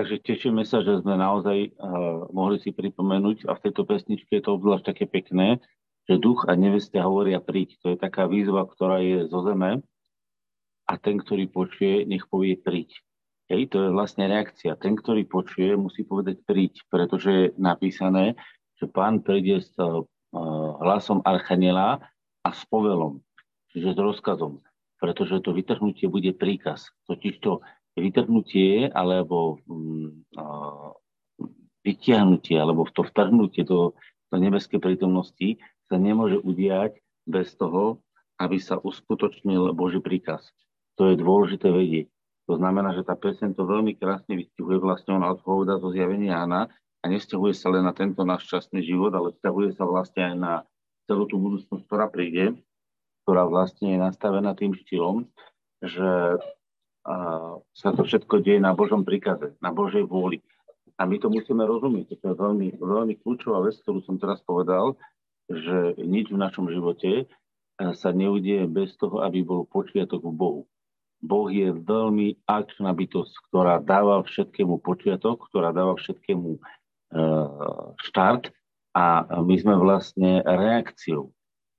Takže tešíme sa, že sme naozaj uh, mohli si pripomenúť a v tejto pesničke je to obzvlášť také pekné, že duch a neveste hovoria príď. To je taká výzva, ktorá je zo zeme a ten, ktorý počuje, nech povie príď. Hej, to je vlastne reakcia. Ten, ktorý počuje, musí povedať príď, pretože je napísané, že pán príde s uh, hlasom archaniela a s povelom, čiže s rozkazom, pretože to vytrhnutie bude príkaz. Totiž to vytrhnutie alebo mm, vytiahnutie alebo to vtrhnutie do, do nebeskej prítomnosti sa nemôže udiať bez toho, aby sa uskutočnil Boží príkaz. To je dôležité vedieť. To znamená, že tá pesen to veľmi krásne vystihuje vlastne, ona odpoveda zo zjavenia Jana a nevzťahuje sa len na tento náš časný život, ale vzťahuje sa vlastne aj na celú tú budúcnosť, ktorá príde, ktorá vlastne je nastavená tým štýlom, že sa to všetko deje na Božom príkaze, na Božej vôli. A my to musíme rozumieť. To je veľmi, veľmi kľúčová vec, ktorú som teraz povedal, že nič v našom živote sa neudieje bez toho, aby bol počiatok v Bohu. Boh je veľmi akčná bytosť, ktorá dáva všetkému počiatok, ktorá dáva všetkému e, štart a my sme vlastne reakciou.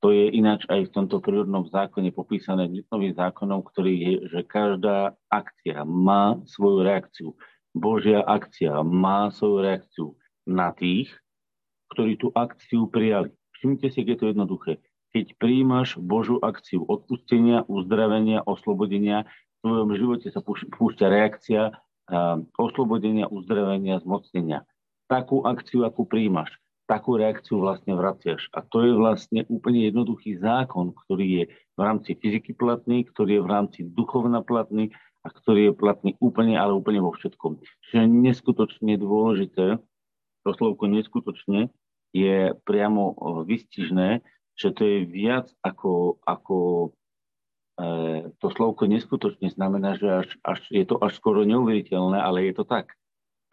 To je ináč aj v tomto prírodnom zákone popísané Newtonovým zákonom, ktorý je, že každá akcia má svoju reakciu. Božia akcia má svoju reakciu na tých, ktorí tú akciu prijali. Všimnite si, keď je to jednoduché. Keď príjmaš Božú akciu odpustenia, uzdravenia, oslobodenia, v tvojom živote sa púšťa reakcia oslobodenia, uzdravenia, zmocnenia. Takú akciu, akú príjmaš takú reakciu vlastne vraciaš. A to je vlastne úplne jednoduchý zákon, ktorý je v rámci fyziky platný, ktorý je v rámci duchovna platný a ktorý je platný úplne, ale úplne vo všetkom. Čiže neskutočne dôležité, to slovko neskutočne je priamo vystižné, že to je viac ako, ako e, to slovko neskutočne znamená, že až, až, je to až skoro neuveriteľné, ale je to tak.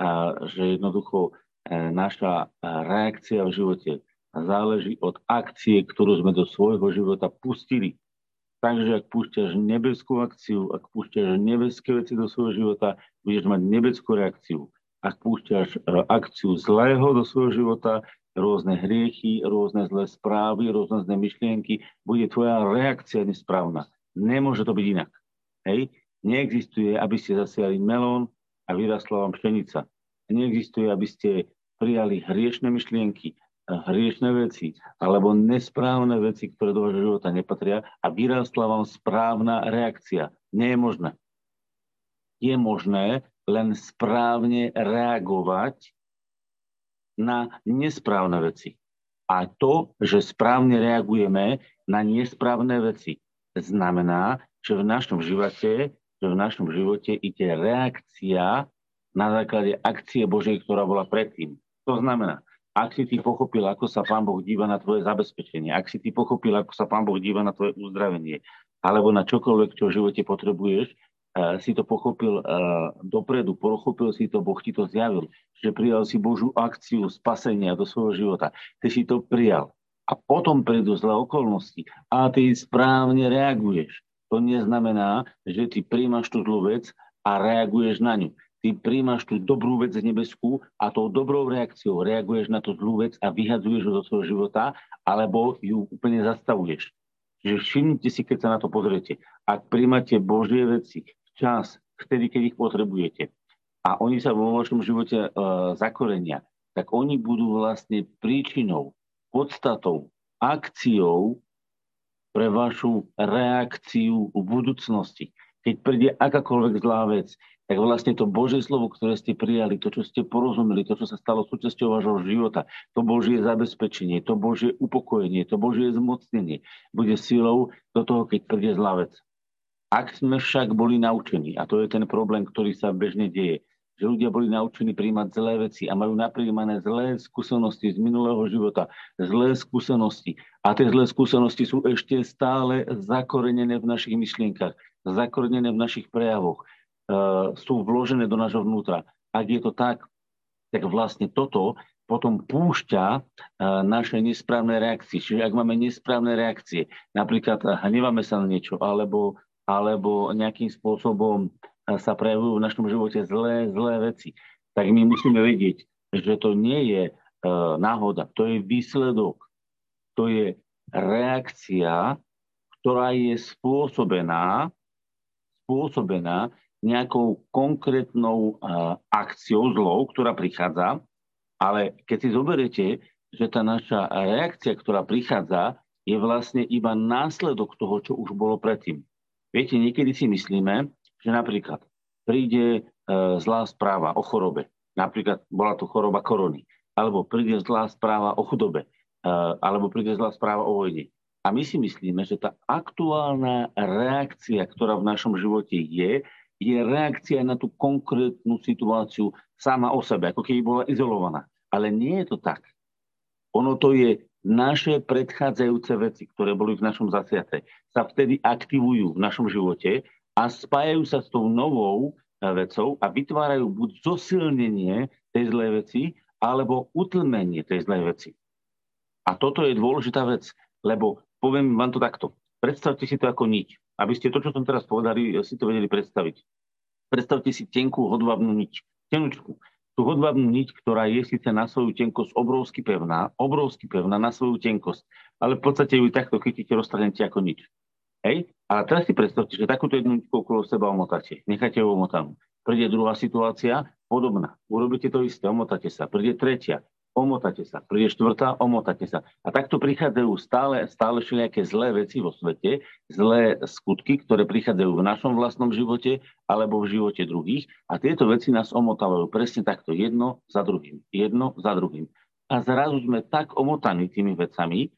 A, že jednoducho E, naša reakcia v živote záleží od akcie, ktorú sme do svojho života pustili. Takže ak púšťaš nebeskú akciu, ak púšťaš nebeské veci do svojho života, budeš mať nebeckú reakciu. Ak púšťaš e, akciu zlého do svojho života, rôzne hriechy, rôzne zlé správy, rôzne zlé myšlienky, bude tvoja reakcia nesprávna. Nemôže to byť inak. Hej? Neexistuje, aby ste zasiali melón a vyrastla vám pšenica. Neexistuje, aby ste prijali hriešne myšlienky, hriešne veci alebo nesprávne veci, ktoré do vášho života nepatria a vyrástla vám správna reakcia. Nie je možné. Je možné len správne reagovať na nesprávne veci. A to, že správne reagujeme na nesprávne veci, znamená, že v našom živote, že v našom živote ide reakcia na základe akcie Božej, ktorá bola predtým. To znamená, ak si ty pochopil, ako sa Pán Boh díva na tvoje zabezpečenie, ak si ty pochopil, ako sa Pán Boh díva na tvoje uzdravenie, alebo na čokoľvek, čo v živote potrebuješ, uh, si to pochopil uh, dopredu, pochopil si to, Boh ti to zjavil, že prijal si Božú akciu spasenia do svojho života. Ty si to prijal. A potom prídu zlé okolnosti a ty správne reaguješ. To neznamená, že ty príjmaš tú zlú vec a reaguješ na ňu ty príjmaš tú dobrú vec nebeskú a tou dobrou reakciou reaguješ na tú zlú vec a vyhadzuješ ju zo svojho života, alebo ju úplne zastavuješ. Čiže všimnite si, keď sa na to pozriete. Ak príjmate Božie veci včas, vtedy, keď ich potrebujete, a oni sa vo vašom živote uh, zakorenia, tak oni budú vlastne príčinou, podstatou, akciou pre vašu reakciu v budúcnosti. Keď príde akákoľvek zlá vec, tak vlastne to Božie slovo, ktoré ste prijali, to, čo ste porozumeli, to, čo sa stalo súčasťou vášho života, to Božie zabezpečenie, to Božie upokojenie, to Božie zmocnenie bude silou do toho, keď príde zlá vec. Ak sme však boli naučení, a to je ten problém, ktorý sa bežne deje, že ľudia boli naučení príjmať zlé veci a majú napríjmané zlé skúsenosti z minulého života, zlé skúsenosti. A tie zlé skúsenosti sú ešte stále zakorenené v našich myšlienkach, zakorenené v našich prejavoch uh, sú vložené do nášho vnútra. Ak je to tak, tak vlastne toto potom púšťa uh, naše nesprávne reakcie. Čiže ak máme nesprávne reakcie, napríklad hneváme sa na niečo, alebo, alebo nejakým spôsobom sa prejavujú v našom živote zlé, zlé veci, tak my musíme vedieť, že to nie je náhoda, to je výsledok, to je reakcia, ktorá je spôsobená, spôsobená nejakou konkrétnou uh, akciou zlou, ktorá prichádza, ale keď si zoberiete, že tá naša reakcia, ktorá prichádza, je vlastne iba následok toho, čo už bolo predtým. Viete, niekedy si myslíme, že napríklad príde e, zlá správa o chorobe, napríklad bola to choroba korony, alebo príde zlá správa o chudobe, e, alebo príde zlá správa o vojne. A my si myslíme, že tá aktuálna reakcia, ktorá v našom živote je, je reakcia na tú konkrétnu situáciu sama o sebe, ako keby bola izolovaná. Ale nie je to tak. Ono to je naše predchádzajúce veci, ktoré boli v našom zasiate, sa vtedy aktivujú v našom živote a spájajú sa s tou novou eh, vecou a vytvárajú buď zosilnenie tej zlej veci, alebo utlmenie tej zlej veci. A toto je dôležitá vec, lebo poviem vám to takto. Predstavte si to ako niť aby ste to, čo som teraz povedali, si to vedeli predstaviť. Predstavte si tenkú hodvabnú niť. Tenučku. Tú hodvabnú niť, ktorá je síce na svoju tenkosť obrovsky pevná, obrovsky pevná na svoju tenkosť, ale v podstate ju takto chytíte, roztrhnete ako nič. Hej? A teraz si predstavte, že takúto jednu ničku okolo seba omotáte. Necháte ju omotanú. Príde druhá situácia, podobná. Urobíte to isté, omotáte sa. Príde tretia, omotate sa. Príde štvrtá, omotate sa. A takto prichádzajú stále, stále všelijaké zlé veci vo svete, zlé skutky, ktoré prichádzajú v našom vlastnom živote alebo v živote druhých. A tieto veci nás omotávajú presne takto, jedno za druhým, jedno za druhým. A zrazu sme tak omotaní tými vecami,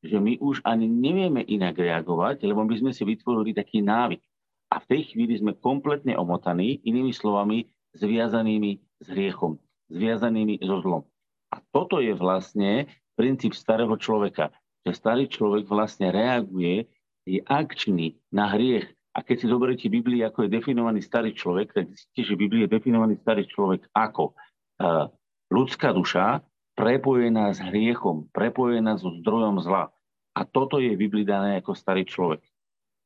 že my už ani nevieme inak reagovať, lebo my sme si vytvorili taký návyk. A v tej chvíli sme kompletne omotaní, inými slovami, zviazanými s hriechom, zviazanými so zlom. A toto je vlastne princíp starého človeka, že starý človek vlastne reaguje, je akčný na hriech. A keď si zoberiete Biblii, ako je definovaný starý človek, tak zistíte, že Biblii je definovaný starý človek ako uh, ľudská duša, prepojená s hriechom, prepojená so zdrojom zla. A toto je v Biblii dané ako starý človek.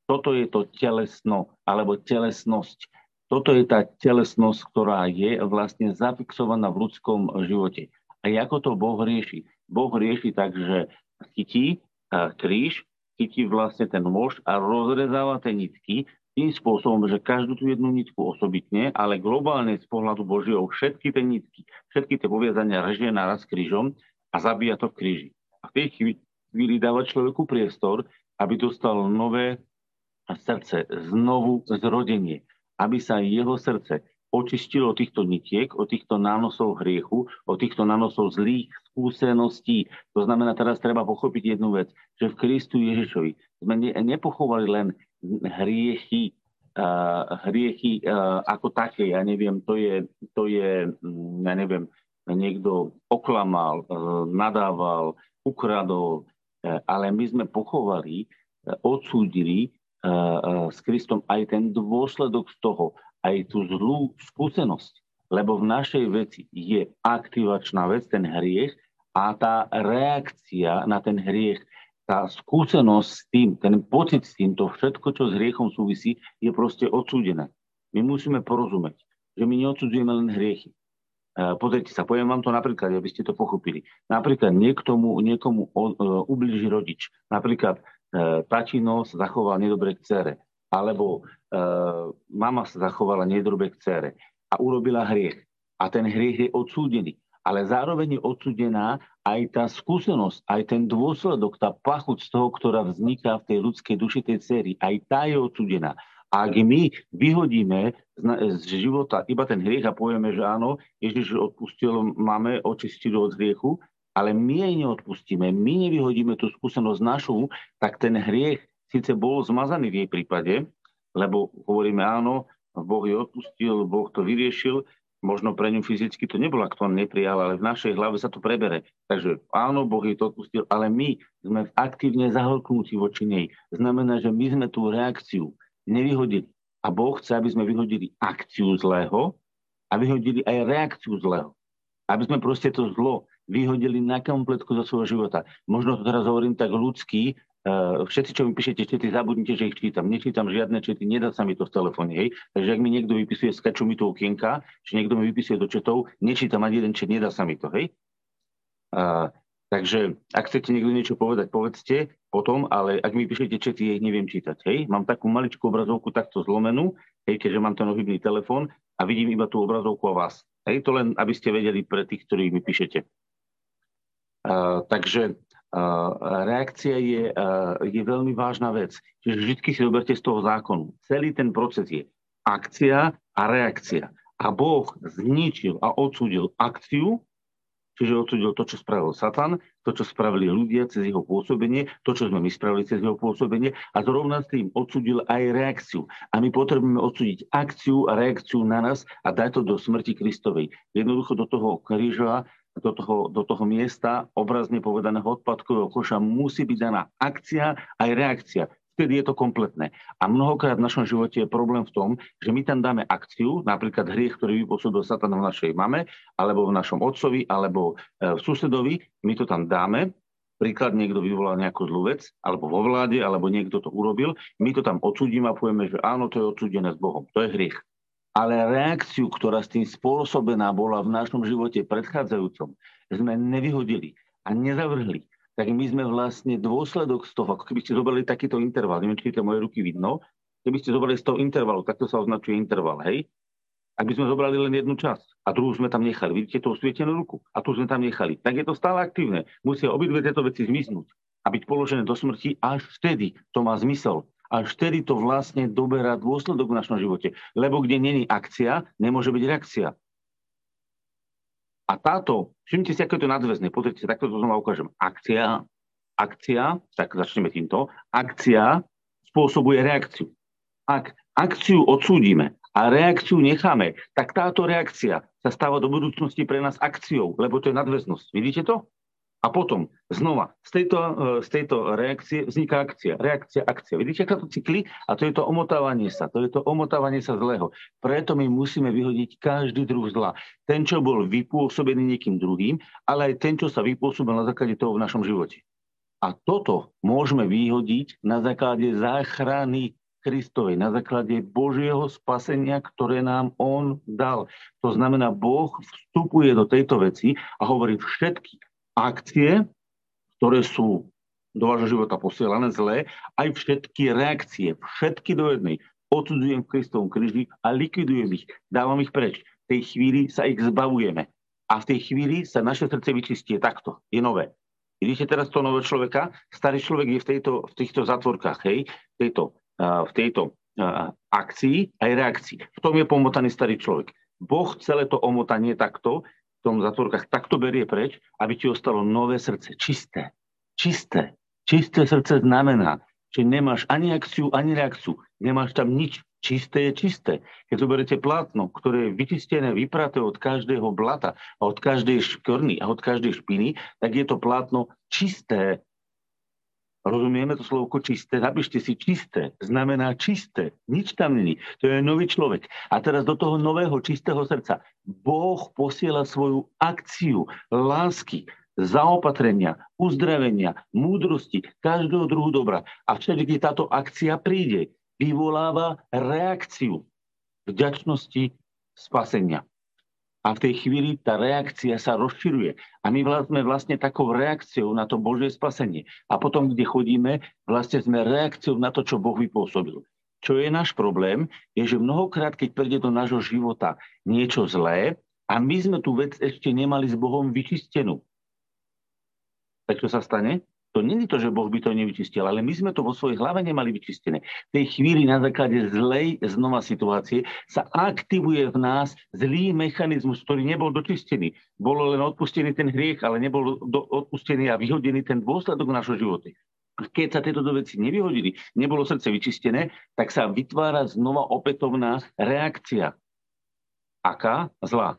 Toto je to telesno, alebo telesnosť. Toto je tá telesnosť, ktorá je vlastne zafixovaná v ľudskom živote. A ako to Boh rieši? Boh rieši tak, že chytí kríž, chytí vlastne ten môž a rozrezáva tie nitky tým spôsobom, že každú tú jednu nitku osobitne, ale globálne z pohľadu Božieho všetky tie nitky, všetky tie poviazania režie naraz krížom a zabíja to v kríži. A v tej chvíli dáva človeku priestor, aby dostal nové srdce, znovu zrodenie, aby sa jeho srdce očistilo od týchto nitiek, od týchto nánosov hriechu, od týchto nánosov zlých skúseností. To znamená, teraz treba pochopiť jednu vec, že v Kristu Ježišovi sme ne, nepochovali len hriechy, uh, hriechy uh, ako také, ja neviem, to je, to je, mm, ja neviem, niekto oklamal, uh, nadával, ukradol, uh, ale my sme pochovali, uh, odsúdili s Kristom aj ten dôsledok z toho, aj tú zlú skúsenosť. Lebo v našej veci je aktivačná vec, ten hriech, a tá reakcia na ten hriech, tá skúsenosť s tým, ten pocit s tým, to všetko, čo s hriechom súvisí, je proste odsúdené. My musíme porozumieť, že my neodsudzujeme len hriechy. E, pozrite sa, poviem vám to napríklad, aby ste to pochopili. Napríklad niektomu, niekomu e, ubliží rodič. Napríklad e, tatino sa zachoval nedobre k cere alebo e, mama sa zachovala nedrobe k cére a urobila hriech. A ten hriech je odsúdený. Ale zároveň je odsúdená aj tá skúsenosť, aj ten dôsledok, tá pachuť z toho, ktorá vzniká v tej ľudskej duši tej céry, aj tá je odsúdená. A ak my vyhodíme z života iba ten hriech a povieme, že áno, Ježiš odpustil, máme očistil od hriechu, ale my jej neodpustíme, my nevyhodíme tú skúsenosť našu, tak ten hriech síce bol zmazaný v jej prípade, lebo hovoríme áno, Boh ju odpustil, Boh to vyriešil, možno pre ňu fyzicky to nebolo, ak to on neprijal, ale v našej hlave sa to prebere. Takže áno, Boh jej to odpustil, ale my sme aktívne zahlknutí voči nej. Znamená, že my sme tú reakciu nevyhodili. A Boh chce, aby sme vyhodili akciu zlého a vyhodili aj reakciu zlého. Aby sme proste to zlo vyhodili na kompletku zo svojho života. Možno to teraz hovorím tak ľudský, všetci, čo mi píšete čety, zabudnite, že ich čítam. Nečítam žiadne čety, nedá sa mi to v telefóne. Hej? Takže ak mi niekto vypisuje, skaču mi to okienka, že niekto mi vypisuje do četov, nečítam ani jeden čet, nedá sa mi to. Hej? Uh, takže ak chcete niekto niečo povedať, povedzte potom, ale ak mi píšete čety, ich neviem čítať. Hej? Mám takú maličkú obrazovku takto zlomenú, hej, keďže mám ten ohybný telefón a vidím iba tú obrazovku a vás. Hej? To len, aby ste vedeli pre tých, ktorí mi píšete. Uh, takže reakcia je, je veľmi vážna vec. Čiže vždy si zoberte z toho zákonu. Celý ten proces je akcia a reakcia. A Boh zničil a odsúdil akciu, čiže odsúdil to, čo spravil Satan, to, čo spravili ľudia cez jeho pôsobenie, to, čo sme my spravili cez jeho pôsobenie a zrovna s tým odsúdil aj reakciu. A my potrebujeme odsúdiť akciu a reakciu na nás a dať to do smrti Kristovej. Jednoducho do toho kríža do toho, do toho miesta obrazne povedaného odpadkového koša musí byť daná akcia aj reakcia. Vtedy je to kompletné. A mnohokrát v našom živote je problém v tom, že my tam dáme akciu, napríklad hriech, ktorý vypôsobil Satan v našej mame, alebo v našom otcovi, alebo e, v susedovi, my to tam dáme, príklad niekto vyvolal nejakú zlú vec, alebo vo vláde, alebo niekto to urobil, my to tam odsudíme a povieme, že áno, to je odsudené s Bohom. To je hriech ale reakciu, ktorá s tým spôsobená bola v našom živote predchádzajúcom, sme nevyhodili a nezavrhli, tak my sme vlastne dôsledok z toho, ako keby ste zobrali takýto interval, neviem, či tie moje ruky vidno, keby ste zobrali z toho intervalu, takto sa označuje interval, hej? Ak by sme zobrali len jednu časť a druhú sme tam nechali, vidíte tú osvietenú ruku? A tu sme tam nechali, tak je to stále aktívne. Musia obidve tieto veci zmiznúť a byť položené do smrti, až vtedy. To má zmysel až vtedy to vlastne doberá dôsledok v našom živote. Lebo kde není akcia, nemôže byť reakcia. A táto, všimnite si, ako je to nadväzné, pozrite, takto to znova ukážem. Akcia, akcia, tak začneme týmto, akcia spôsobuje reakciu. Ak akciu odsúdime a reakciu necháme, tak táto reakcia sa stáva do budúcnosti pre nás akciou, lebo to je nadväznosť. Vidíte to? A potom znova z tejto, e, z tejto reakcie vzniká akcia. Reakcia, akcia. Vidíte, ako to cykli? A to je to omotávanie sa. To je to omotávanie sa zlého. Preto my musíme vyhodiť každý druh zla. Ten, čo bol vypôsobený niekým druhým, ale aj ten, čo sa vypôsobil na základe toho v našom živote. A toto môžeme vyhodiť na základe záchrany Kristovej, na základe Božieho spasenia, ktoré nám On dal. To znamená, Boh vstupuje do tejto veci a hovorí všetky akcie, ktoré sú do vášho života posielané zlé, aj všetky reakcie, všetky do jednej, odsudzujem v Kristovom kríži a likvidujem ich, dávam ich preč. V tej chvíli sa ich zbavujeme. A v tej chvíli sa naše srdce vyčistie takto. Je nové. Vidíte teraz toho nového človeka? Starý človek je v, tejto, v týchto zatvorkách, hej? V tejto, v tejto akcii aj reakcii. V tom je pomotaný starý človek. Boh celé to omotanie takto tom zatvorkách takto berie preč, aby ti ostalo nové srdce, čisté. Čisté. Čisté srdce znamená, že nemáš ani akciu, ani reakciu. Nemáš tam nič. Čisté je čisté. Keď zoberiete plátno, ktoré je vyčistené, vypraté od každého blata, od každej škvrny a od každej špiny, tak je to plátno čisté. Rozumieme to slovko čisté? Napíšte si čisté. Znamená čisté. Nič tam není. To je nový človek. A teraz do toho nového čistého srdca Boh posiela svoju akciu lásky, zaopatrenia, uzdravenia, múdrosti, každého druhu dobra. A vtedy, keď táto akcia príde, vyvoláva reakciu vďačnosti spasenia. A v tej chvíli tá reakcia sa rozširuje. A my sme vlastne takou reakciou na to Božie spasenie. A potom, kde chodíme, vlastne sme reakciou na to, čo Boh vypôsobil. Čo je náš problém, je, že mnohokrát, keď príde do nášho života niečo zlé, a my sme tú vec ešte nemali s Bohom vyčistenú. Tak čo sa stane? To není to, že Boh by to nevyčistil, ale my sme to vo svojej hlave nemali vyčistené. V tej chvíli na základe zlej znova situácie sa aktivuje v nás zlý mechanizmus, ktorý nebol dočistený. Bolo len odpustený ten hriech, ale nebol do, odpustený a vyhodený ten dôsledok v našom živote. Keď sa tieto veci nevyhodili, nebolo srdce vyčistené, tak sa vytvára znova opätovná reakcia. Aká? Zlá.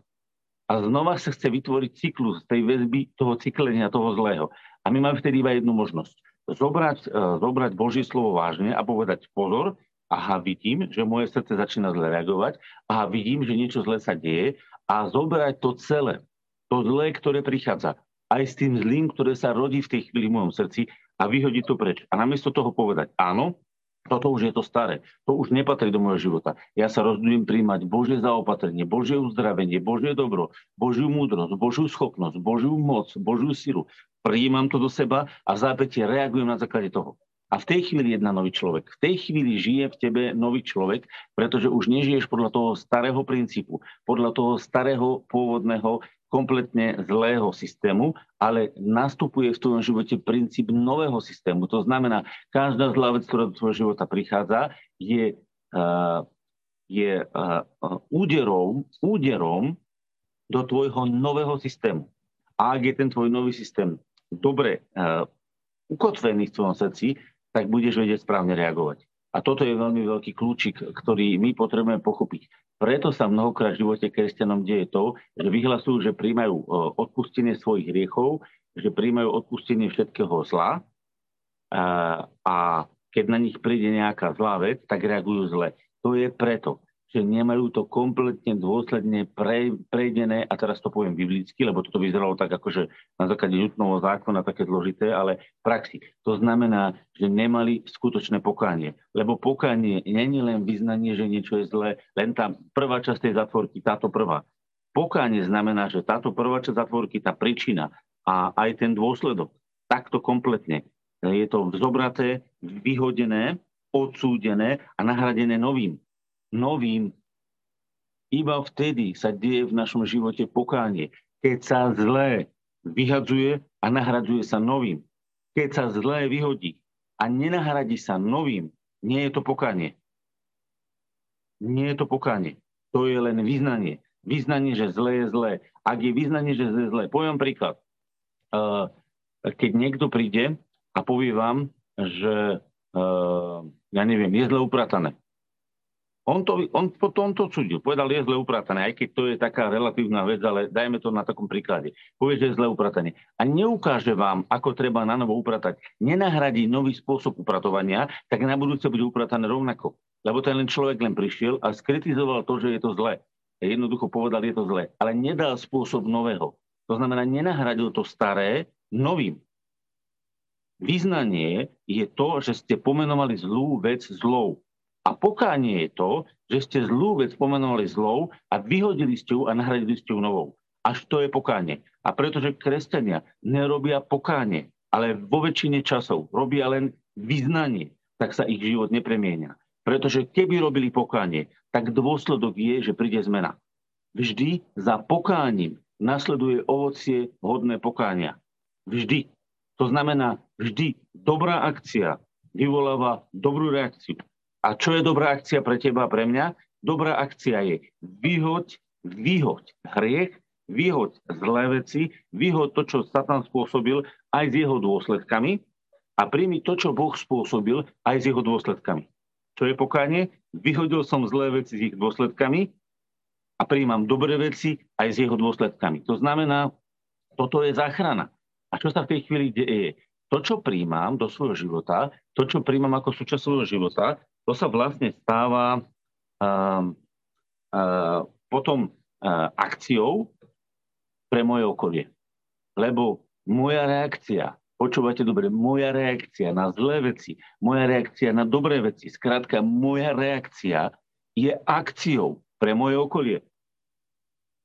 A znova sa chce vytvoriť cyklus tej väzby, toho cyklenia, toho zlého. A my máme vtedy iba jednu možnosť. Zobrať, e, zobrať Božie slovo vážne a povedať pozor, aha, vidím, že moje srdce začína zle reagovať, aha, vidím, že niečo zle sa deje a zobrať to celé, to zlé, ktoré prichádza, aj s tým zlým, ktoré sa rodí v tej chvíli v mojom srdci a vyhodiť to preč. A namiesto toho povedať, áno, toto už je to staré. To už nepatrí do môjho života. Ja sa rozhodujem príjmať Božie zaopatrenie, Božie uzdravenie, Božie dobro, Božiu múdrosť, Božiu schopnosť, Božiu moc, Božiu silu. Prijímam to do seba a v zápäti reagujem na základe toho. A v tej chvíli jedna nový človek. V tej chvíli žije v tebe nový človek, pretože už nežiješ podľa toho starého princípu, podľa toho starého pôvodného kompletne zlého systému, ale nastupuje v tvojom živote princíp nového systému. To znamená, každá zlá vec, ktorá do tvojho života prichádza, je, je úderom, úderom do tvojho nového systému. A ak je ten tvoj nový systém dobre ukotvený v tvojom srdci, tak budeš vedieť správne reagovať. A toto je veľmi veľký kľúčik, ktorý my potrebujeme pochopiť. Preto sa mnohokrát v živote kresťanom deje to, že vyhlasujú, že príjmajú e, odpustenie svojich hriechov, že príjmajú odpustenie všetkého zla a, a keď na nich príde nejaká zlá vec, tak reagujú zle. To je preto, že nemajú to kompletne dôsledne pre, prejdené, a teraz to poviem biblicky, lebo toto vyzeralo tak akože na základe Newtonovho zákona také zložité, ale v praxi. To znamená, že nemali skutočné pokánie. Lebo pokánie není len vyznanie, že niečo je zlé, len tá prvá časť tej zatvorky, táto prvá. Pokánie znamená, že táto prvá časť zatvorky, tá príčina a aj ten dôsledok, takto kompletne. Je to zobraté, vyhodené, odsúdené a nahradené novým novým. Iba vtedy sa deje v našom živote pokánie, keď sa zlé vyhadzuje a nahradzuje sa novým. Keď sa zlé vyhodí a nenahradí sa novým, nie je to pokánie. Nie je to pokánie. To je len vyznanie. Vyznanie, že zlé je zlé. Ak je vyznanie, že zlé je zlé, poviem príklad. Keď niekto príde a povie vám, že ja neviem, je zle upratané. On, to, on potom to odsudil. Povedal, je zle upratané, aj keď to je taká relatívna vec, ale dajme to na takom príklade. Povie, že je zle upratané. A neukáže vám, ako treba na novo upratať. Nenahradí nový spôsob upratovania, tak na budúce bude upratané rovnako. Lebo ten len človek len prišiel a skritizoval to, že je to zle. Jednoducho povedal, je to zle. Ale nedal spôsob nového. To znamená, nenahradil to staré novým. Význanie je to, že ste pomenovali zlú vec zlou. A pokánie je to, že ste zlú vec pomenovali zlou a vyhodili ste ju a nahradili ste ju novou. Až to je pokánie. A pretože kresťania nerobia pokánie, ale vo väčšine časov robia len vyznanie, tak sa ich život nepremienia. Pretože keby robili pokánie, tak dôsledok je, že príde zmena. Vždy za pokáním nasleduje ovocie hodné pokánia. Vždy. To znamená, vždy dobrá akcia vyvoláva dobrú reakciu. A čo je dobrá akcia pre teba a pre mňa? Dobrá akcia je vyhoď, vyhoď hriech, vyhoď zlé veci, vyhoď to, čo Satan spôsobil aj s jeho dôsledkami a príjmi to, čo Boh spôsobil aj s jeho dôsledkami. Čo je pokánie? Vyhodil som zlé veci s ich dôsledkami a príjmam dobré veci aj s jeho dôsledkami. To znamená, toto je záchrana. A čo sa v tej chvíli deje? To, čo príjmam do svojho života, to, čo príjmam ako súčasť svojho života, to sa vlastne stáva uh, uh, potom uh, akciou pre moje okolie. Lebo moja reakcia, počúvate dobre, moja reakcia na zlé veci, moja reakcia na dobré veci, skrátka, moja reakcia je akciou pre moje okolie.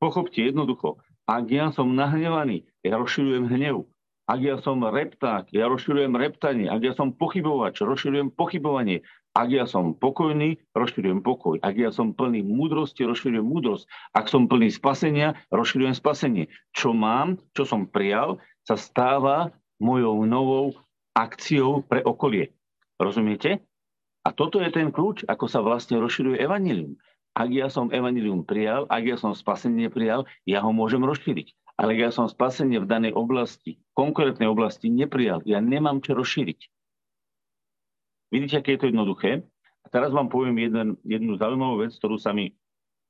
Pochopte jednoducho, ak ja som nahnevaný, ja rozširujem hnev. Ak ja som repták, ja rozširujem reptanie. Ak ja som pochybovač, rozširujem pochybovanie. Ak ja som pokojný, rozširujem pokoj. Ak ja som plný múdrosti, rozširujem múdrosť. Ak som plný spasenia, rozširujem spasenie. Čo mám, čo som prijal, sa stáva mojou novou akciou pre okolie. Rozumiete? A toto je ten kľúč, ako sa vlastne rozširuje evanilium. Ak ja som evanilium prijal, ak ja som spasenie prijal, ja ho môžem rozšíriť. Ale ak ja som spasenie v danej oblasti, konkrétnej oblasti neprijal, ja nemám čo rozšíriť. Vidíte, aké je to jednoduché? A teraz vám poviem jeden, jednu zaujímavú vec, ktorú sa mi,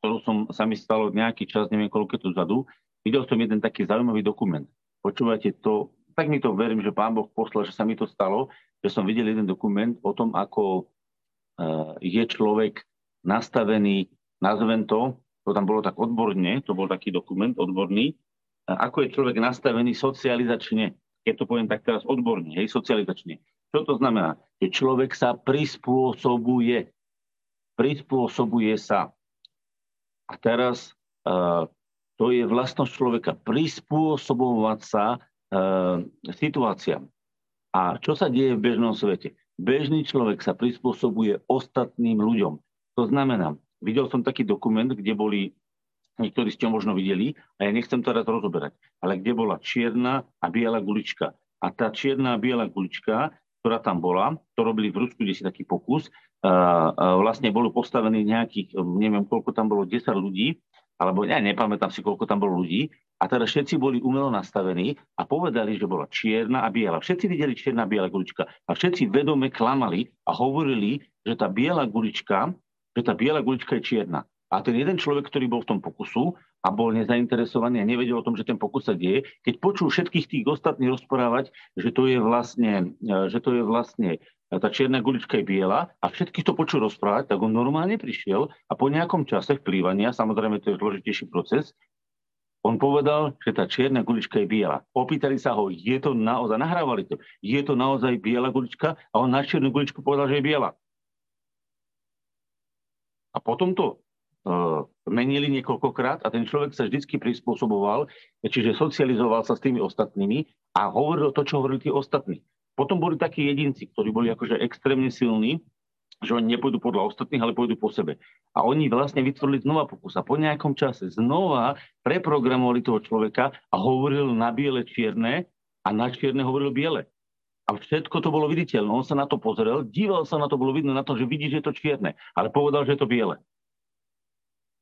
ktorú som, sa mi stalo nejaký čas, neviem koľko tu zadu. Videl som jeden taký zaujímavý dokument. Počúvate to, tak mi to verím, že pán Boh poslal, že sa mi to stalo, že som videl jeden dokument o tom, ako uh, je človek nastavený, nazvem to, to tam bolo tak odborne, to bol taký dokument odborný, uh, ako je človek nastavený socializačne. keď to poviem tak teraz odborne, hej, socializačne. Čo to znamená? Človek sa prispôsobuje. Prispôsobuje sa. A teraz uh, to je vlastnosť človeka. Prispôsobovať sa uh, situáciám. A čo sa deje v bežnom svete? Bežný človek sa prispôsobuje ostatným ľuďom. To znamená, videl som taký dokument, kde boli niektorí ste ho možno videli, a ja nechcem teraz rozoberať, ale kde bola čierna a biela gulička. A tá čierna a biela gulička, ktorá tam bola, to robili v Rusku, kde si taký pokus, vlastne bolo postavený nejakých, neviem koľko tam bolo, 10 ľudí, alebo ja nepamätám si, koľko tam bolo ľudí, a teda všetci boli umelo nastavení a povedali, že bola čierna a biela. Všetci videli čierna a biela gulička a všetci vedome klamali a hovorili, že tá biela gulička, že tá biela gulička je čierna. A ten jeden človek, ktorý bol v tom pokusu a bol nezainteresovaný a nevedel o tom, že ten pokus sa deje, keď počul všetkých tých ostatných rozprávať, že to je vlastne, že to je vlastne tá čierna gulička je biela a všetkých to počul rozprávať, tak on normálne prišiel a po nejakom čase vplývania, samozrejme to je zložitejší proces, on povedal, že tá čierna gulička je biela. Opýtali sa ho, je to naozaj, nahrávali to, je to naozaj biela gulička a on na čiernu guličku povedal, že je biela. A potom to menili niekoľkokrát a ten človek sa vždy prispôsoboval, čiže socializoval sa s tými ostatnými a hovoril to, čo hovorili tí ostatní. Potom boli takí jedinci, ktorí boli akože extrémne silní, že oni nepôjdu podľa ostatných, ale pôjdu po sebe. A oni vlastne vytvorili znova pokus a po nejakom čase znova preprogramovali toho človeka a hovoril na biele čierne a na čierne hovoril biele. A všetko to bolo viditeľné. On sa na to pozrel, díval sa na to, bolo vidno na to, že vidí, že je to čierne, ale povedal, že je to biele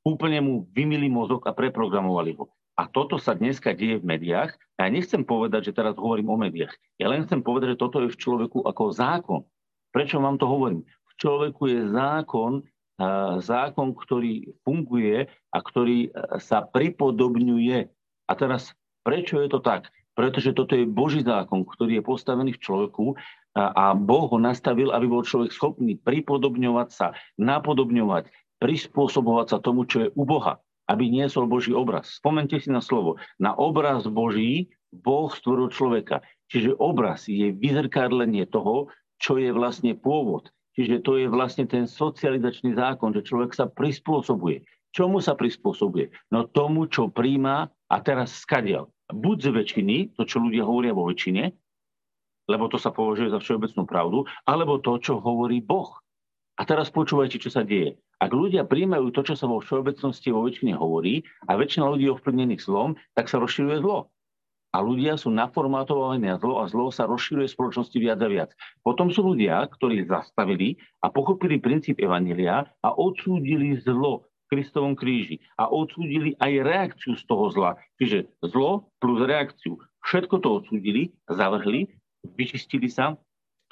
úplne mu vymili mozog a preprogramovali ho. A toto sa dneska deje v médiách. A ja nechcem povedať, že teraz hovorím o médiách. Ja len chcem povedať, že toto je v človeku ako zákon. Prečo vám to hovorím? V človeku je zákon, zákon, ktorý funguje a ktorý sa pripodobňuje. A teraz, prečo je to tak? Pretože toto je Boží zákon, ktorý je postavený v človeku a Boh ho nastavil, aby bol človek schopný pripodobňovať sa, napodobňovať, prispôsobovať sa tomu, čo je u Boha, aby niesol Boží obraz. Spomente si na slovo. Na obraz Boží Boh stvoril človeka. Čiže obraz je vyzrkadlenie toho, čo je vlastne pôvod. Čiže to je vlastne ten socializačný zákon, že človek sa prispôsobuje. Čomu sa prispôsobuje? No tomu, čo príjma a teraz skadial. Buď z väčšiny, to, čo ľudia hovoria vo väčšine, lebo to sa považuje za všeobecnú pravdu, alebo to, čo hovorí Boh. A teraz počúvajte, čo sa deje. Ak ľudia príjmajú to, čo sa vo všeobecnosti vo väčšine hovorí a väčšina ľudí je ovplyvnených zlom, tak sa rozširuje zlo. A ľudia sú naformátovaní na zlo a zlo sa rozširuje v spoločnosti viac a viac. Potom sú ľudia, ktorí zastavili a pochopili princíp Evanília a odsúdili zlo v Kristovom kríži a odsúdili aj reakciu z toho zla. Čiže zlo plus reakciu. Všetko to odsúdili, zavrhli, vyčistili sa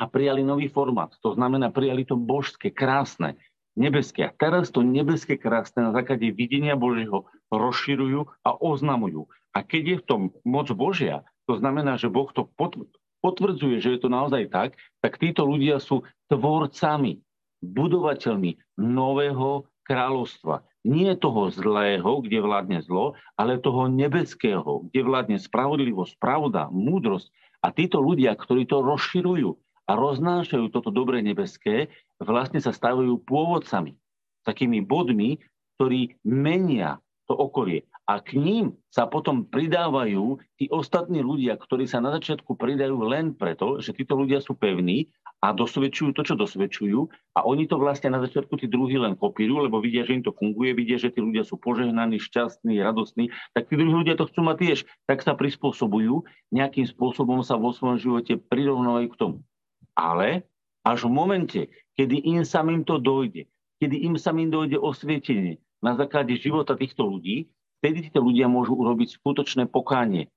a prijali nový formát. To znamená, prijali to božské, krásne, nebeské. A teraz to nebeské krásne na základe videnia Božieho rozširujú a oznamujú. A keď je v tom moc Božia, to znamená, že Boh to potvrdzuje, že je to naozaj tak, tak títo ľudia sú tvorcami, budovateľmi nového kráľovstva. Nie toho zlého, kde vládne zlo, ale toho nebeského, kde vládne spravodlivosť, pravda, múdrosť. A títo ľudia, ktorí to rozširujú, a roznášajú toto dobré nebeské, vlastne sa stavujú pôvodcami, takými bodmi, ktorí menia to okolie. A k ním sa potom pridávajú tí ostatní ľudia, ktorí sa na začiatku pridajú len preto, že títo ľudia sú pevní a dosvedčujú to, čo dosvedčujú a oni to vlastne na začiatku tí druhí len kopírujú, lebo vidia, že im to funguje, vidia, že tí ľudia sú požehnaní, šťastní, radostní, tak tí druhí ľudia to chcú mať tiež, tak sa prispôsobujú, nejakým spôsobom sa vo svojom živote prirovnávajú k tomu. Ale až v momente, kedy im samým to dojde, kedy im samým dojde osvietenie na základe života týchto ľudí, vtedy títo ľudia môžu urobiť skutočné pokánie.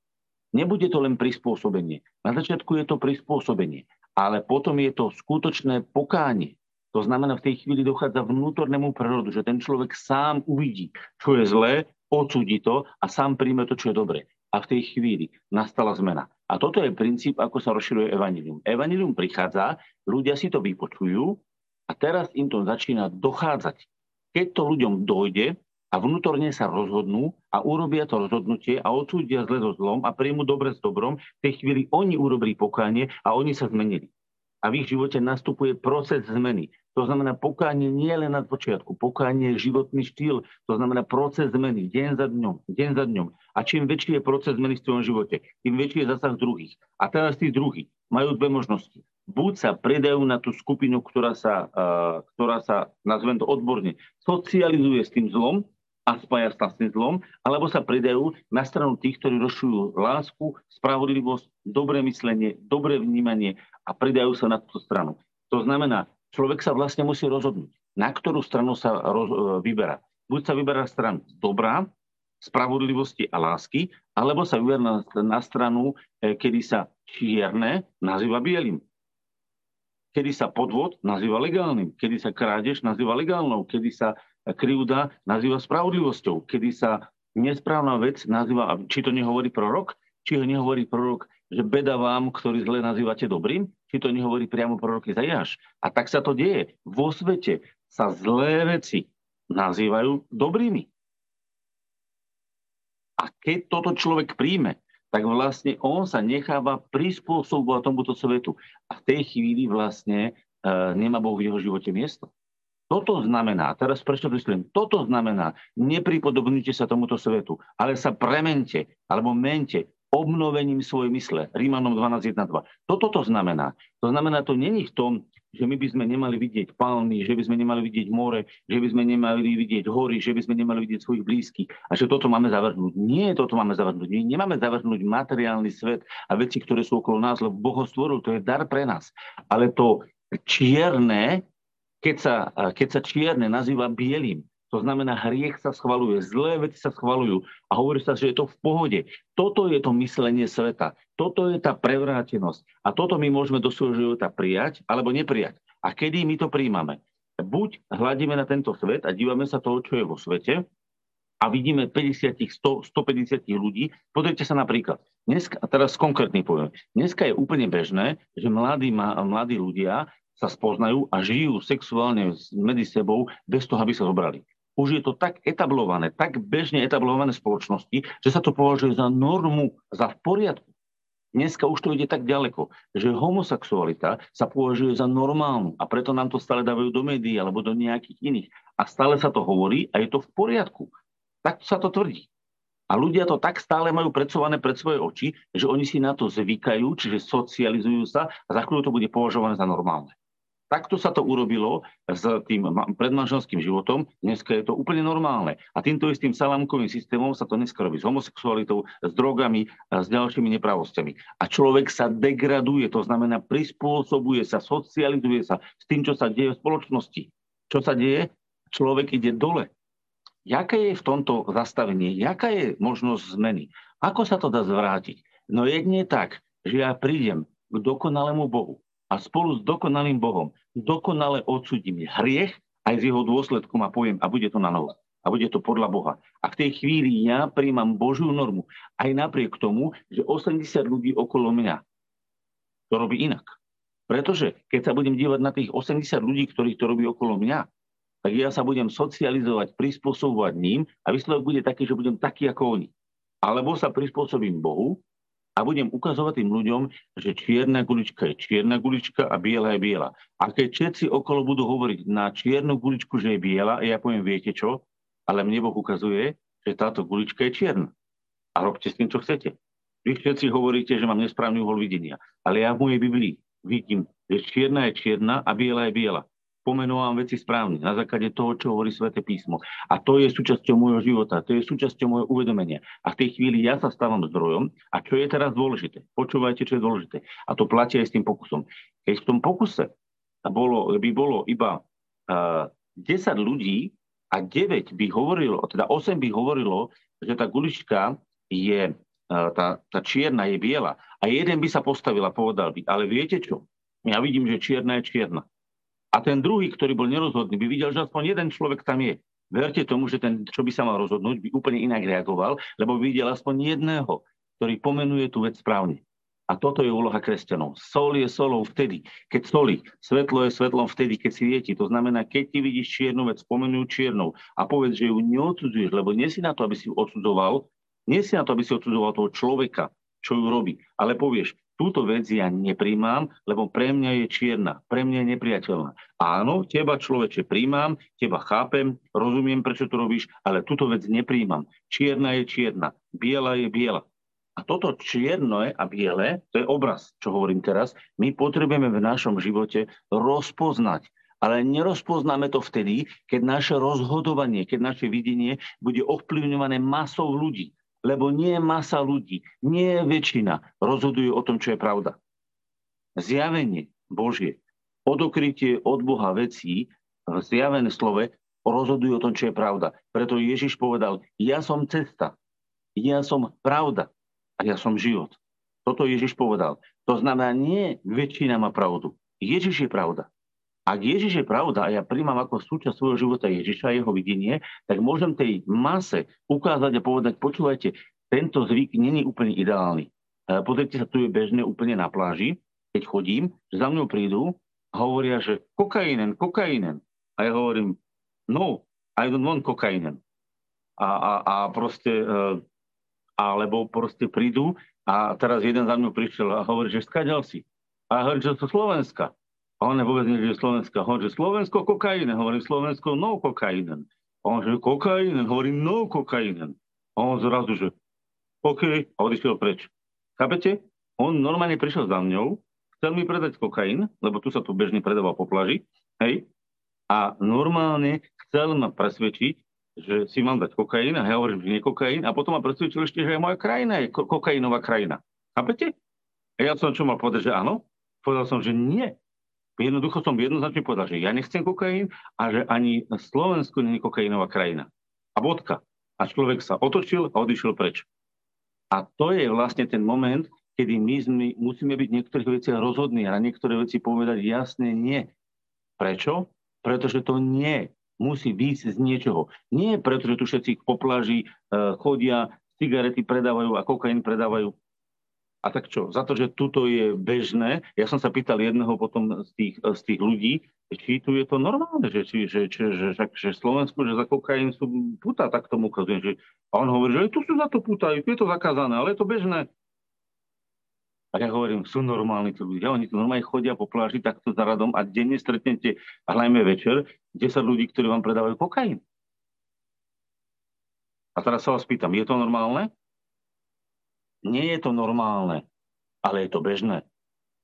Nebude to len prispôsobenie. Na začiatku je to prispôsobenie, ale potom je to skutočné pokánie. To znamená, v tej chvíli dochádza vnútornému prerodu, že ten človek sám uvidí, čo je zlé, odsúdi to a sám príjme to, čo je dobre. A v tej chvíli nastala zmena. A toto je princíp, ako sa rozširuje evanilium. Evanilium prichádza, ľudia si to vypočujú a teraz im to začína dochádzať. Keď to ľuďom dojde, a vnútorne sa rozhodnú a urobia to rozhodnutie a odsúdia zle so zlom a príjmu dobre s dobrom, v tej chvíli oni urobili pokánie a oni sa zmenili. A v ich živote nastupuje proces zmeny. To znamená, pokánie nie len na počiatku. Pokánie je životný štýl. To znamená proces zmeny, deň za dňom, deň za dňom. A čím väčší je proces zmeny v tvojom živote, tým väčší je zasah druhých. A teraz tí druhí majú dve možnosti. Buď sa predajú na tú skupinu, ktorá sa, uh, ktorá sa nazvem to odborne, socializuje s tým zlom a spája sa s zlom, alebo sa predajú na stranu tých, ktorí rozšujú lásku, spravodlivosť, dobré myslenie, dobré vnímanie a predajú sa na tú stranu. To znamená, človek sa vlastne musí rozhodnúť, na ktorú stranu sa roz, e, vyberá. Buď sa vyberá stranu dobrá, spravodlivosti a lásky, alebo sa vyberá na, na stranu, e, kedy sa čierne nazýva bielým. Kedy sa podvod nazýva legálnym, kedy sa krádež nazýva legálnou, kedy sa krivda nazýva spravodlivosťou, kedy sa nesprávna vec nazýva, či to nehovorí prorok, či ho nehovorí prorok že beda vám, ktorý zle nazývate dobrým, či to nehovorí priamo prorok Izajáš. A tak sa to deje. Vo svete sa zlé veci nazývajú dobrými. A keď toto človek príjme, tak vlastne on sa necháva prispôsobovať tomuto svetu. A v tej chvíli vlastne e, nemá Boh v jeho živote miesto. Toto znamená, teraz prečo myslím, toto znamená, nepripodobnite sa tomuto svetu, ale sa premente alebo mente obnovením svojej mysle. Rímanom 12.1.2. Toto to znamená. To znamená, to není v tom, že my by sme nemali vidieť palmy, že by sme nemali vidieť more, že by sme nemali vidieť hory, že by sme nemali vidieť svojich blízkych a že toto máme zavrhnúť. Nie, toto máme zavrhnúť. My nemáme zavrhnúť materiálny svet a veci, ktoré sú okolo nás, lebo Boh ho stvoril, to je dar pre nás. Ale to čierne, keď sa, keď sa čierne nazýva bielým, to znamená, hriech sa schvaluje, zlé veci sa schvalujú a hovorí sa, že je to v pohode. Toto je to myslenie sveta. Toto je tá prevrátenosť. A toto my môžeme do svojho života prijať alebo neprijať. A kedy my to príjmame? Buď hľadíme na tento svet a dívame sa toho, čo je vo svete, a vidíme 50, 100, 150 ľudí. Pozrite sa napríklad. Dneska, teraz konkrétny poviem. Dneska je úplne bežné, že mladí, mladí ľudia sa spoznajú a žijú sexuálne medzi sebou bez toho, aby sa zobrali už je to tak etablované, tak bežne etablované spoločnosti, že sa to považuje za normu, za v poriadku. Dneska už to ide tak ďaleko, že homosexualita sa považuje za normálnu a preto nám to stále dávajú do médií alebo do nejakých iných. A stále sa to hovorí a je to v poriadku. Tak sa to tvrdí. A ľudia to tak stále majú predsované pred svoje oči, že oni si na to zvykajú, čiže socializujú sa a za chvíľu to bude považované za normálne. Takto sa to urobilo s tým predmanželským životom. Dneska je to úplne normálne. A týmto istým salámkovým systémom sa to dneska robí s homosexualitou, s drogami s ďalšími nepravosťami. A človek sa degraduje, to znamená prispôsobuje sa, socializuje sa s tým, čo sa deje v spoločnosti. Čo sa deje? Človek ide dole. Jaké je v tomto zastavenie? Jaká je možnosť zmeny? Ako sa to dá zvrátiť? No jedne tak, že ja prídem k dokonalému Bohu a spolu s dokonalým Bohom dokonale odsudím hriech aj s jeho dôsledkom a poviem, a bude to na novo. A bude to podľa Boha. A v tej chvíli ja príjmam Božiu normu. Aj napriek tomu, že 80 ľudí okolo mňa to robí inak. Pretože keď sa budem dívať na tých 80 ľudí, ktorí to robí okolo mňa, tak ja sa budem socializovať, prispôsobovať ním a výsledok bude taký, že budem taký ako oni. Alebo sa prispôsobím Bohu a budem ukazovať tým ľuďom, že čierna gulička je čierna gulička a biela je biela. A keď všetci okolo budú hovoriť na čiernu guličku, že je biela, ja poviem, viete čo? Ale mne Boh ukazuje, že táto gulička je čierna. A robte s tým, čo chcete. Vy všetci hovoríte, že mám nesprávny uhol videnia. Ale ja v mojej Biblii vidím, že čierna je čierna a biela je biela pomenúvam veci správne, na základe toho, čo hovorí Svete písmo. A to je súčasťou môjho života, to je súčasťou môjho uvedomenia. A v tej chvíli ja sa stávam zdrojom. A čo je teraz dôležité? Počúvajte, čo je dôležité. A to platí aj s tým pokusom. Keď v tom pokuse bolo, by bolo iba uh, 10 ľudí a 9 by hovorilo, teda 8 by hovorilo, že tá gulička je, uh, tá, tá čierna je biela. A jeden by sa postavil a povedal by, ale viete čo? Ja vidím, že čierna je čierna. A ten druhý, ktorý bol nerozhodný, by videl, že aspoň jeden človek tam je. Verte tomu, že ten, čo by sa mal rozhodnúť, by úplne inak reagoval, lebo by videl aspoň jedného, ktorý pomenuje tú vec správne. A toto je úloha kresťanov. Sol je solou vtedy, keď soli. Svetlo je svetlom vtedy, keď svieti. To znamená, keď ty vidíš čiernu vec, spomenú čiernou a povedz, že ju neodsudzuješ, lebo nie si na to, aby si ju odsudzoval, nie si na to, aby si odsudzoval toho človeka, čo ju robí, ale povieš, túto vec ja nepríjmam, lebo pre mňa je čierna, pre mňa je nepriateľná. Áno, teba človeče príjmam, teba chápem, rozumiem, prečo to robíš, ale túto vec nepríjmam. Čierna je čierna, biela je biela. A toto čierno a biele, to je obraz, čo hovorím teraz, my potrebujeme v našom živote rozpoznať. Ale nerozpoznáme to vtedy, keď naše rozhodovanie, keď naše videnie bude ovplyvňované masou ľudí. Lebo nie masa ľudí, nie väčšina rozhoduje o tom, čo je pravda. Zjavenie Božie, odokrytie od Boha vecí v zjavené slove rozhoduje o tom, čo je pravda. Preto Ježiš povedal, ja som cesta, ja som pravda, a ja som život. Toto Ježiš povedal. To znamená, nie väčšina má pravdu. Ježiš je pravda. Ak Ježiš je pravda a ja príjmam ako súčasť svojho života Ježiša a jeho videnie, tak môžem tej mase ukázať a povedať, počúvajte, tento zvyk není úplne ideálny. E, pozrite sa, tu je bežné úplne na pláži, keď chodím, za mnou prídu a hovoria, že kokainen, kokainen. A ja hovorím, no, I don't want kokainen. A, a, a proste e, alebo proste prídu a teraz jeden za mňou prišiel a hovorí, že skáďal si. A ja hovorím, že to Slovenska. A on vôbec je Slovenska. Hovorí, že Slovensko kokainen. Hovorí, Slovensko no kokainen. A on, že kokainen. Hovorí, no kokainen. A on zrazu, že OK, a odišiel preč. Chápete? On normálne prišiel za mňou, chcel mi predať kokain, lebo tu sa tu bežne predával po plaži, hej, a normálne chcel ma presvedčiť, že si mám dať kokain a ja hovorím, že nie kokain a potom ma presvedčil ešte, že aj moja krajina je kokainová krajina. Chápete? A ja som čo mal povedať, že áno? Povedal som, že nie. Jednoducho som jednoznačne povedal, že ja nechcem kokain a že ani Slovensko nie je kokainová krajina. A bodka. A človek sa otočil a odišiel preč. A to je vlastne ten moment, kedy my sme, musíme byť niektorých veciach rozhodní a na niektoré veci povedať jasne nie. Prečo? Pretože to nie musí výjsť z niečoho. Nie preto, že tu všetci po pláži uh, chodia, cigarety predávajú a kokain predávajú. A tak čo? Za to, že tuto je bežné, ja som sa pýtal jedného potom z tých, z tých ľudí, či tu je to normálne, že, či, že, že, že, že, že Slovensku, že za kokain sú puta, tak tomu ukazujem. Že, a on hovorí, že tu sú za to puta, tu je to zakázané, ale je to bežné. A ja hovorím, sú normálni tí ľudia, oni tu normálne chodia po pláži takto za radom a denne stretnete, hľajme večer, 10 ľudí, ktorí vám predávajú kokain. A teraz sa vás pýtam, je to normálne? Nie je to normálne, ale je to bežné.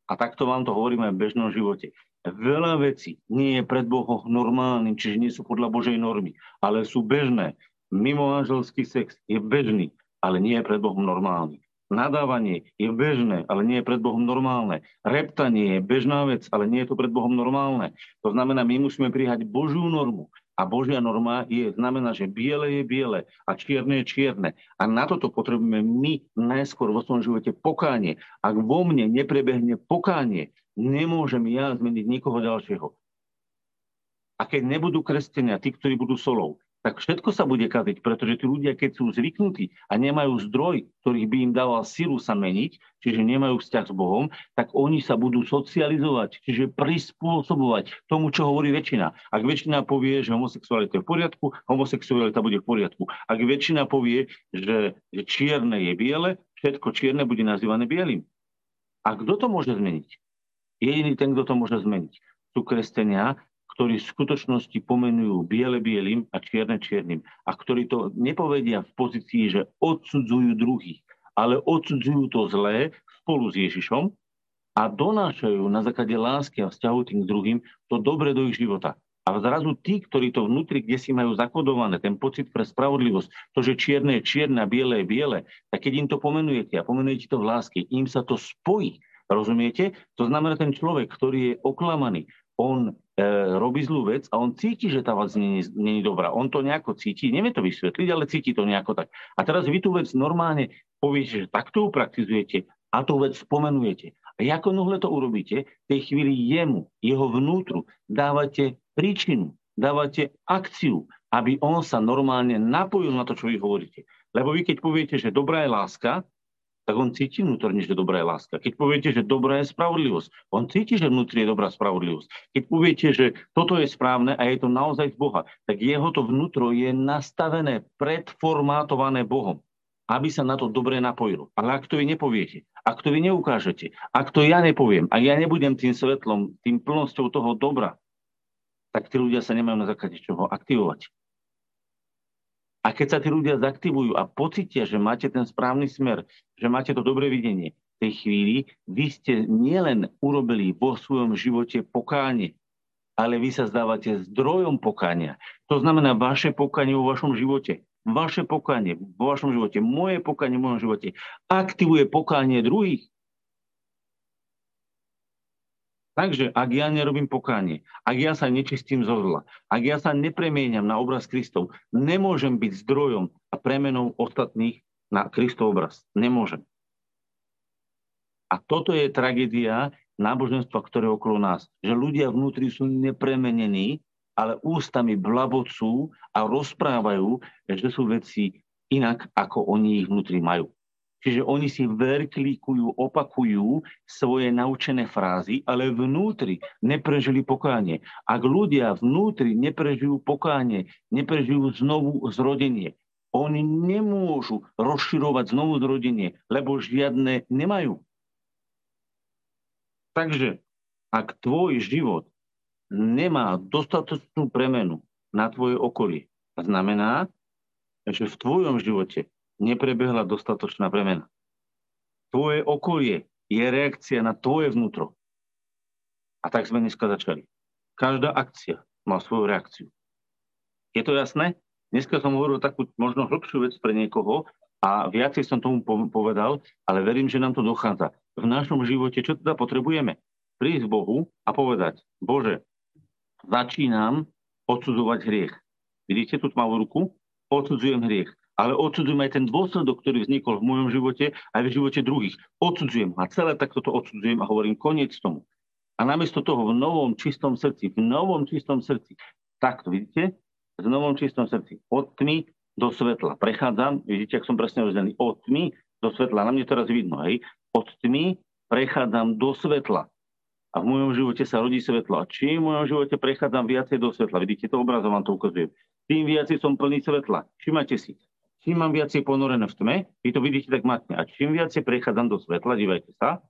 A takto vám to hovoríme v bežnom živote. Veľa vecí nie je pred Bohom normálnym, čiže nie sú podľa Božej normy, ale sú bežné. Mimo manželský sex je bežný, ale nie je pred Bohom normálny. Nadávanie je bežné, ale nie je pred Bohom normálne. Reptanie je bežná vec, ale nie je to pred Bohom normálne. To znamená, my musíme prijať Božiu normu. A Božia norma je, znamená, že biele je biele a čierne je čierne. A na toto potrebujeme my najskôr vo svojom živote pokánie. Ak vo mne neprebehne pokánie, nemôžem ja zmeniť nikoho ďalšieho. A keď nebudú kresťania, tí, ktorí budú solou, tak všetko sa bude kaziť, pretože tí ľudia, keď sú zvyknutí a nemajú zdroj, ktorý by im dával silu sa meniť, čiže nemajú vzťah s Bohom, tak oni sa budú socializovať, čiže prispôsobovať tomu, čo hovorí väčšina. Ak väčšina povie, že homosexualita je v poriadku, homosexualita bude v poriadku. Ak väčšina povie, že čierne je biele, všetko čierne bude nazývané bielým. A kto to môže zmeniť? Jediný ten, kto to môže zmeniť, sú kresťania, ktorí v skutočnosti pomenujú biele bielým a čierne čiernym a ktorí to nepovedia v pozícii, že odsudzujú druhých, ale odsudzujú to zlé spolu s Ježišom a donášajú na základe lásky a vzťahu tým druhým to dobre do ich života. A zrazu tí, ktorí to vnútri, kde si majú zakodované, ten pocit pre spravodlivosť, to, že čierne je čierne a biele je biele, tak keď im to pomenujete a pomenujete to v láske, im sa to spojí. Rozumiete? To znamená, ten človek, ktorý je oklamaný, on e, robí zlú vec a on cíti, že tá vec nie je dobrá. On to nejako cíti, nevie to vysvetliť, ale cíti to nejako tak. A teraz vy tú vec normálne poviete, že takto ju praktizujete a tú vec spomenujete. A ako nohle to urobíte, v tej chvíli jemu, jeho vnútru dávate príčinu, dávate akciu, aby on sa normálne napojil na to, čo vy hovoríte. Lebo vy keď poviete, že dobrá je láska, tak on cíti vnútorne, že dobrá je láska. Keď poviete, že dobrá je spravodlivosť, on cíti, že vnútri je dobrá spravodlivosť. Keď poviete, že toto je správne a je to naozaj z Boha, tak jeho to vnútro je nastavené, predformátované Bohom, aby sa na to dobre napojilo. Ale ak to vy nepoviete, ak to vy neukážete, ak to ja nepoviem, a ja nebudem tým svetlom, tým plnosťou toho dobra, tak tí ľudia sa nemajú na základe čoho aktivovať. A keď sa tí ľudia zaktivujú a pocitia, že máte ten správny smer, že máte to dobré videnie, v tej chvíli vy ste nielen urobili vo svojom živote pokánie, ale vy sa zdávate zdrojom pokánia. To znamená vaše pokánie vo vašom živote. Vaše pokánie vo vašom živote, moje pokánie v mojom živote aktivuje pokánie druhých. Takže ak ja nerobím pokánie, ak ja sa nečistím zo zla, ak ja sa nepremieniam na obraz Kristov, nemôžem byť zdrojom a premenou ostatných na Kristov obraz. Nemôžem. A toto je tragédia náboženstva, ktoré je okolo nás. Že ľudia vnútri sú nepremenení, ale ústami blabocú a rozprávajú, že sú veci inak, ako oni ich vnútri majú. Čiže oni si verklikujú, opakujú svoje naučené frázy, ale vnútri neprežili pokánie. Ak ľudia vnútri neprežijú pokánie, neprežijú znovu zrodenie, oni nemôžu rozširovať znovu zrodenie, lebo žiadne nemajú. Takže ak tvoj život nemá dostatočnú premenu na tvoje okolie, znamená, že v tvojom živote neprebehla dostatočná premena. Tvoje okolie je reakcia na tvoje vnútro. A tak sme dneska začali. Každá akcia má svoju reakciu. Je to jasné? Dneska som hovoril takú možno hlbšiu vec pre niekoho a viacej som tomu povedal, ale verím, že nám to dochádza. V našom živote, čo teda potrebujeme? Prísť Bohu a povedať, Bože, začínam odsudzovať hriech. Vidíte tú tmavú ruku? Odsudzujem hriech ale odsudzujem aj ten dôsledok, ktorý vznikol v mojom živote aj v živote druhých. Odsudzujem a celé takto to odsudzujem a hovorím koniec tomu. A namiesto toho v novom čistom srdci, v novom čistom srdci, takto vidíte, v novom čistom srdci, od tmy do svetla. Prechádzam, vidíte, ak som presne rozdelený, od tmy do svetla. Na mne teraz vidno, hej. Od tmy prechádzam do svetla. A v mojom živote sa rodí svetlo. A čím v mojom živote prechádzam viacej do svetla, vidíte to obrazom, vám to ukazujem, tým viacej som plný svetla. Všimajte si, čím mám viacej ponorené v tme, vy to vidíte tak matne, a čím viacej prechádzam do svetla, dívajte sa,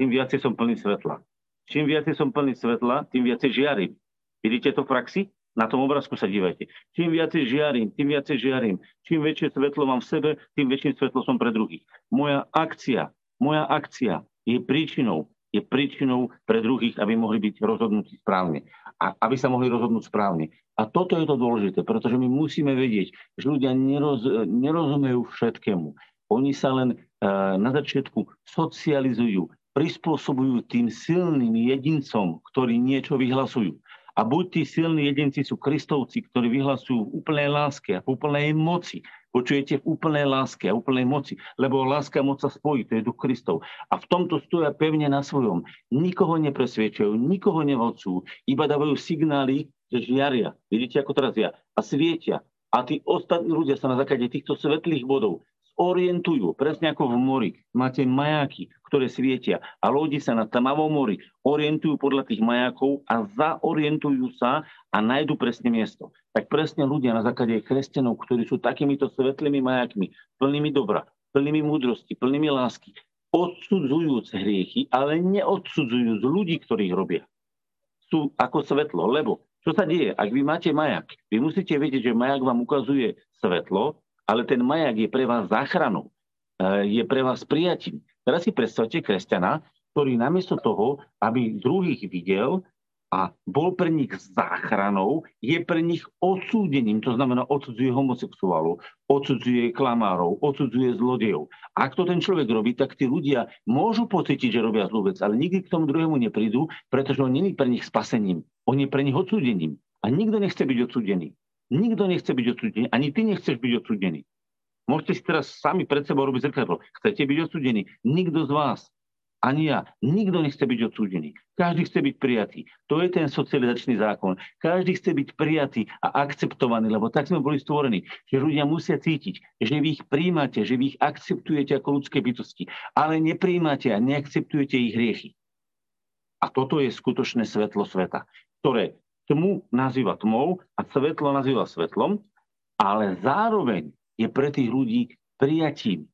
tým viacej som plný svetla. Čím viacej som plný svetla, tým viacej žiarím. Vidíte to v praxi? Na tom obrázku sa dívajte. Čím viacej žiarím, tým viacej žiarím. Čím väčšie svetlo mám v sebe, tým väčšie svetlo som pre druhých. Moja akcia, moja akcia je príčinou, je príčinou pre druhých, aby mohli byť rozhodnutí správne. A aby sa mohli rozhodnúť správne. A toto je to dôležité, pretože my musíme vedieť, že ľudia neroz, nerozumejú všetkému. Oni sa len uh, na začiatku socializujú, prispôsobujú tým silným jedincom, ktorí niečo vyhlasujú. A buď tí silní jedinci sú kristovci, ktorí vyhlasujú v úplnej láske a v úplnej moci. Počujete v úplnej láske a úplnej moci, lebo láska moc sa spojí, to je duch Kristov. A v tomto stoja pevne na svojom. Nikoho nepresviečajú, nikoho nevalcujú, iba dávajú signály, že žiaria. Vidíte, ako teraz ja. A svietia. A tí ostatní ľudia sa na základe týchto svetlých bodov orientujú, presne ako v mori. Máte majáky, ktoré svietia a lodi sa na tmavom mori orientujú podľa tých majákov a zaorientujú sa a nájdu presne miesto. Tak presne ľudia na základe kresťanov, ktorí sú takýmito svetlými majákmi, plnými dobra, plnými múdrosti, plnými lásky, odsudzujúc hriechy, ale neodsudzujúc ľudí, ktorých robia. Sú ako svetlo, lebo čo sa deje? Ak vy máte majak, vy musíte vedieť, že majak vám ukazuje svetlo, ale ten majak je pre vás záchranou, e, je pre vás prijatím. Teraz si predstavte kresťana, ktorý namiesto toho, aby druhých videl, a bol pre nich záchranou, je pre nich odsúdením, to znamená odsudzuje homosexuálov, odsudzuje klamárov, odsudzuje zlodejov. Ak to ten človek robí, tak tí ľudia môžu pocítiť, že robia zlú vec, ale nikdy k tomu druhému neprídu, pretože on není pre nich spasením, on je pre nich odsúdením. A nikto nechce byť odsúdený. Nikto nechce byť odsúdený, ani ty nechceš byť odsúdený. Môžete si teraz sami pred sebou robiť zrkadlo. Chcete byť odsúdení? Nikto z vás. Ani ja. Nikto nechce byť odsúdený. Každý chce byť prijatý. To je ten socializačný zákon. Každý chce byť prijatý a akceptovaný, lebo tak sme boli stvorení, že ľudia musia cítiť, že vy ich príjmate, že vy ich akceptujete ako ľudské bytosti, ale nepríjmate a neakceptujete ich hriechy. A toto je skutočné svetlo sveta, ktoré tmu nazýva tmou a svetlo nazýva svetlom, ale zároveň je pre tých ľudí prijatím.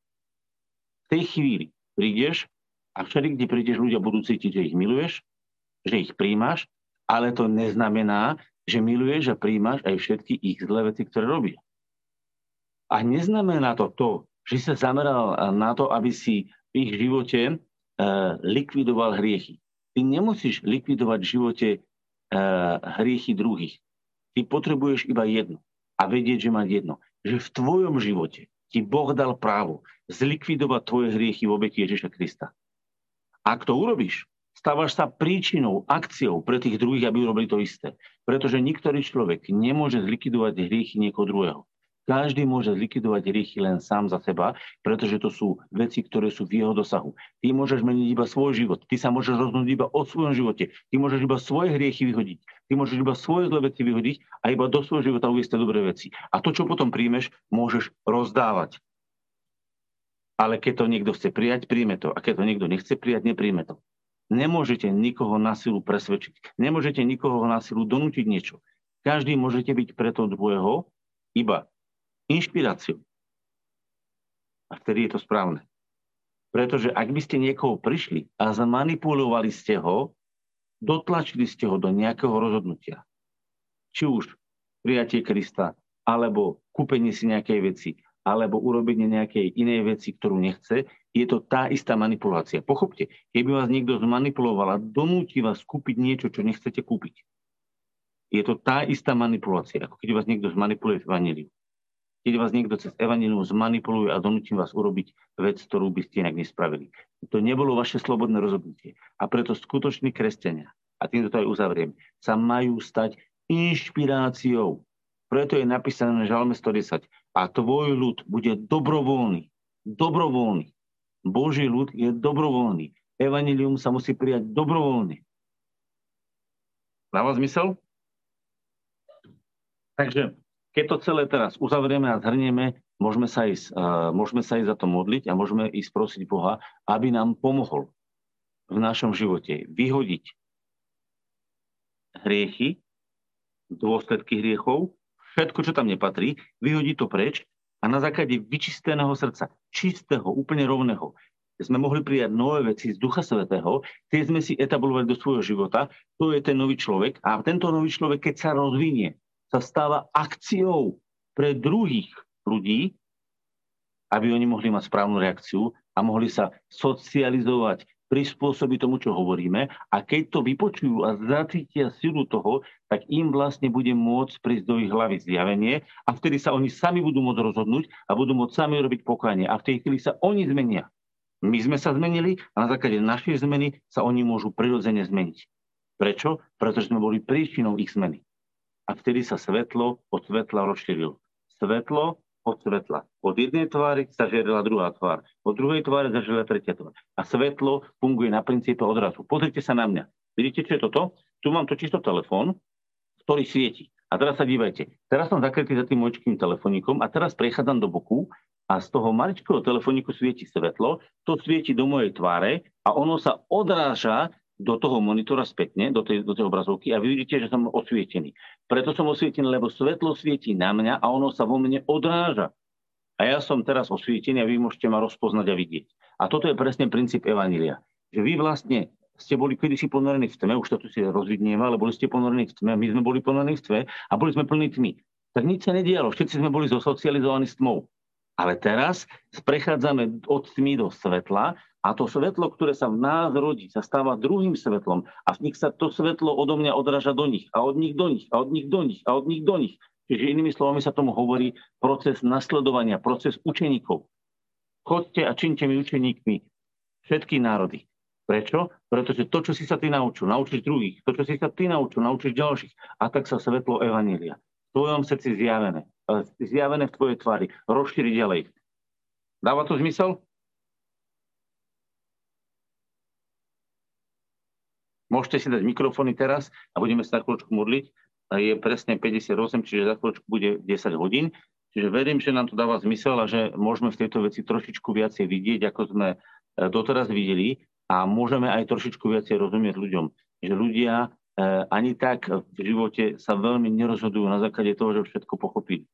V tej chvíli prídeš a všade, kde prídeš, ľudia budú cítiť, že ich miluješ, že ich príjmaš, ale to neznamená, že miluješ a príjmaš aj všetky ich zlé veci, ktoré robia. A neznamená to to, že sa zameral na to, aby si v ich živote uh, likvidoval hriechy. Ty nemusíš likvidovať v živote uh, hriechy druhých. Ty potrebuješ iba jedno. A vedieť, že mať jedno. Že v tvojom živote ti Boh dal právo zlikvidovať tvoje hriechy v obeti Ježiša Krista. Ak to urobíš, stávaš sa príčinou, akciou pre tých druhých, aby urobili to isté. Pretože niektorý človek nemôže zlikvidovať hriechy niekoho druhého. Každý môže zlikvidovať hriechy len sám za seba, pretože to sú veci, ktoré sú v jeho dosahu. Ty môžeš meniť iba svoj život, ty sa môžeš rozhodnúť iba o svojom živote, ty môžeš iba svoje hriechy vyhodiť, ty môžeš iba svoje zlé veci vyhodiť a iba do svojho života uviesť dobré veci. A to, čo potom príjmeš, môžeš rozdávať. Ale keď to niekto chce prijať, príjme to. A keď to niekto nechce prijať, nepríjme to. Nemôžete nikoho na silu presvedčiť. Nemôžete nikoho na silu donútiť niečo. Každý môžete byť preto dvojeho iba inšpiráciou. A vtedy je to správne. Pretože ak by ste niekoho prišli a zmanipulovali ste ho, dotlačili ste ho do nejakého rozhodnutia. Či už prijatie Krista, alebo kúpenie si nejakej veci, alebo urobenie nejakej inej veci, ktorú nechce, je to tá istá manipulácia. Pochopte, keby vás niekto zmanipuloval a donúti vás kúpiť niečo, čo nechcete kúpiť, je to tá istá manipulácia, ako keď vás niekto zmanipuluje v evaníliu. Keď vás niekto cez evanílium zmanipuluje a donúti vás urobiť vec, ktorú by ste inak nespravili. To nebolo vaše slobodné rozhodnutie. A preto skutoční kresťania, a týmto to aj uzavriem, sa majú stať inšpiráciou. Preto je napísané na Žalme 110 a tvoj ľud bude dobrovoľný. Dobrovoľný. Boží ľud je dobrovoľný. Evangelium sa musí prijať dobrovoľne. Dáva zmysel? Takže keď to celé teraz uzavrieme a zhrnieme, môžeme sa, ísť, môžeme sa ísť za to modliť a môžeme ísť prosiť Boha, aby nám pomohol v našom živote vyhodiť hriechy, dôsledky hriechov všetko, čo tam nepatrí, vyhodí to preč a na základe vyčisteného srdca, čistého, úplne rovného, sme mohli prijať nové veci z Ducha Svetého, tie sme si etablovali do svojho života, to je ten nový človek a tento nový človek, keď sa rozvinie, sa stáva akciou pre druhých ľudí, aby oni mohli mať správnu reakciu a mohli sa socializovať prispôsobiť tomu, čo hovoríme a keď to vypočujú a zacítia silu toho, tak im vlastne bude môcť prísť do ich hlavy zjavenie a vtedy sa oni sami budú môcť rozhodnúť a budú môcť sami robiť pokanie a v tej chvíli sa oni zmenia. My sme sa zmenili a na základe našej zmeny sa oni môžu prirodzene zmeniť. Prečo? Pretože sme boli príčinou ich zmeny. A vtedy sa svetlo od svetla rozšírilo. Svetlo od svetla. Od jednej tvary sa žiarila druhá tvár. Od druhej tváre zažiarila tretia tvár. A svetlo funguje na princípe odrazu. Pozrite sa na mňa. Vidíte, čo je toto? Tu mám totiž to telefón, ktorý svieti. A teraz sa dívajte. Teraz som zakrytý za tým mojčkým telefonikom a teraz prechádzam do boku a z toho maličkého telefoniku svieti svetlo, to svieti do mojej tváre a ono sa odráža do toho monitora spätne, do tej, do tej obrazovky a vy vidíte, že som osvietený. Preto som osvietený, lebo svetlo svieti na mňa a ono sa vo mne odráža. A ja som teraz osvietený a vy môžete ma rozpoznať a vidieť. A toto je presne princíp Evanília. Že vy vlastne ste boli kedysi ponorení v tme, už to tu si rozvidnieva, ale boli ste ponorení v tme, my sme boli ponorení v tme a boli sme plní tmy. Tak nič sa nedialo, všetci sme boli zosocializovaní s tmou. Ale teraz prechádzame od tmy do svetla a to svetlo, ktoré sa v nás rodí, sa stáva druhým svetlom a v nich sa to svetlo odo mňa odráža do nich a od nich do nich a od nich do nich a od nich do nich. Čiže inými slovami sa tomu hovorí proces nasledovania, proces učeníkov. Chodte a činte mi učeníkmi všetky národy. Prečo? Pretože to, čo si sa ty naučil, naučíš druhých. To, čo si sa ty naučil, naučíš ďalších. A tak sa svetlo Evanília. V tvojom srdci zjavené. Zjavené v tvojej tvári. Rozšíri ďalej. Dáva to zmysel? Môžete si dať mikrofóny teraz a budeme sa na chvíľočku modliť. A je presne 58, čiže za chvíľočku bude 10 hodín. Čiže verím, že nám to dáva zmysel a že môžeme v tejto veci trošičku viacej vidieť, ako sme e, doteraz videli a môžeme aj trošičku viacej rozumieť ľuďom. Že ľudia e, ani tak v živote sa veľmi nerozhodujú na základe toho, že všetko pochopili.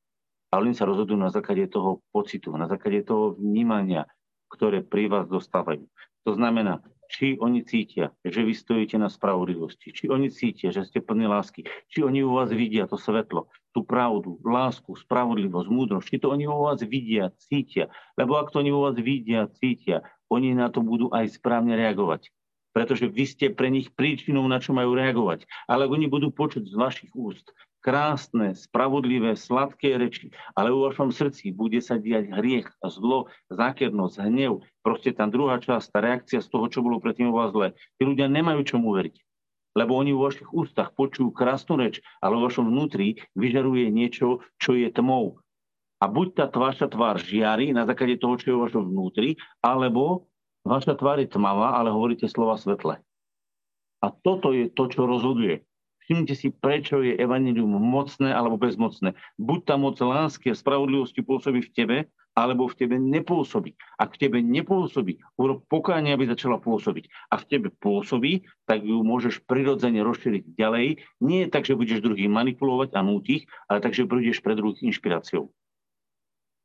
Ale oni sa rozhodujú na základe toho pocitu, na základe toho vnímania, ktoré pri vás dostávajú. To znamená, či oni cítia, že vy stojíte na spravodlivosti, či oni cítia, že ste plní lásky, či oni u vás vidia to svetlo, tú pravdu, lásku, spravodlivosť, múdrosť, či to oni u vás vidia, cítia. Lebo ak to oni u vás vidia, cítia, oni na to budú aj správne reagovať. Pretože vy ste pre nich príčinou, na čo majú reagovať. Ale oni budú počuť z vašich úst krásne, spravodlivé, sladké reči, ale u vašom srdci bude sa diať hriech, zlo, zákernosť, hnev. Proste tá druhá časť, tá reakcia z toho, čo bolo predtým u vás zle. Tí ľudia nemajú čomu veriť. Lebo oni vo vašich ústach počujú krásnu reč, ale vo vašom vnútri vyžaruje niečo, čo je tmou. A buď tá vaša tvár žiari na základe toho, čo je vo vašom vnútri, alebo vaša tvár je tmavá, ale hovoríte slova svetle. A toto je to, čo rozhoduje. Všimnite si, prečo je evanilium mocné alebo bezmocné. Buď tá moc lásky a spravodlivosti pôsobí v tebe, alebo v tebe nepôsobí. Ak v tebe nepôsobí, urob pokánie, aby začala pôsobiť. A v tebe pôsobí, tak ju môžeš prirodzene rozšíriť ďalej. Nie tak, že budeš druhých manipulovať a nútiť, ale tak, že prídeš pre druhých inšpiráciou.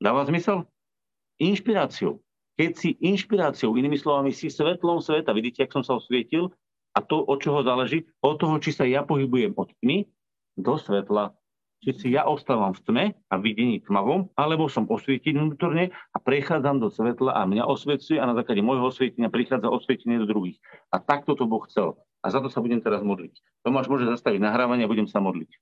Dáva zmysel? Inšpiráciou. Keď si inšpiráciou, inými slovami, si svetlom sveta, vidíte, ak som sa osvietil, a to, od čoho záleží? Od toho, či sa ja pohybujem od tmy do svetla. Či si ja ostávam v tme a videní tmavom, alebo som osvietený vnútorne a prechádzam do svetla a mňa osvecuje a na základe môjho osvietenia prichádza osvietenie do druhých. A takto to Boh chcel. A za to sa budem teraz modliť. Tomáš môže zastaviť nahrávanie a budem sa modliť.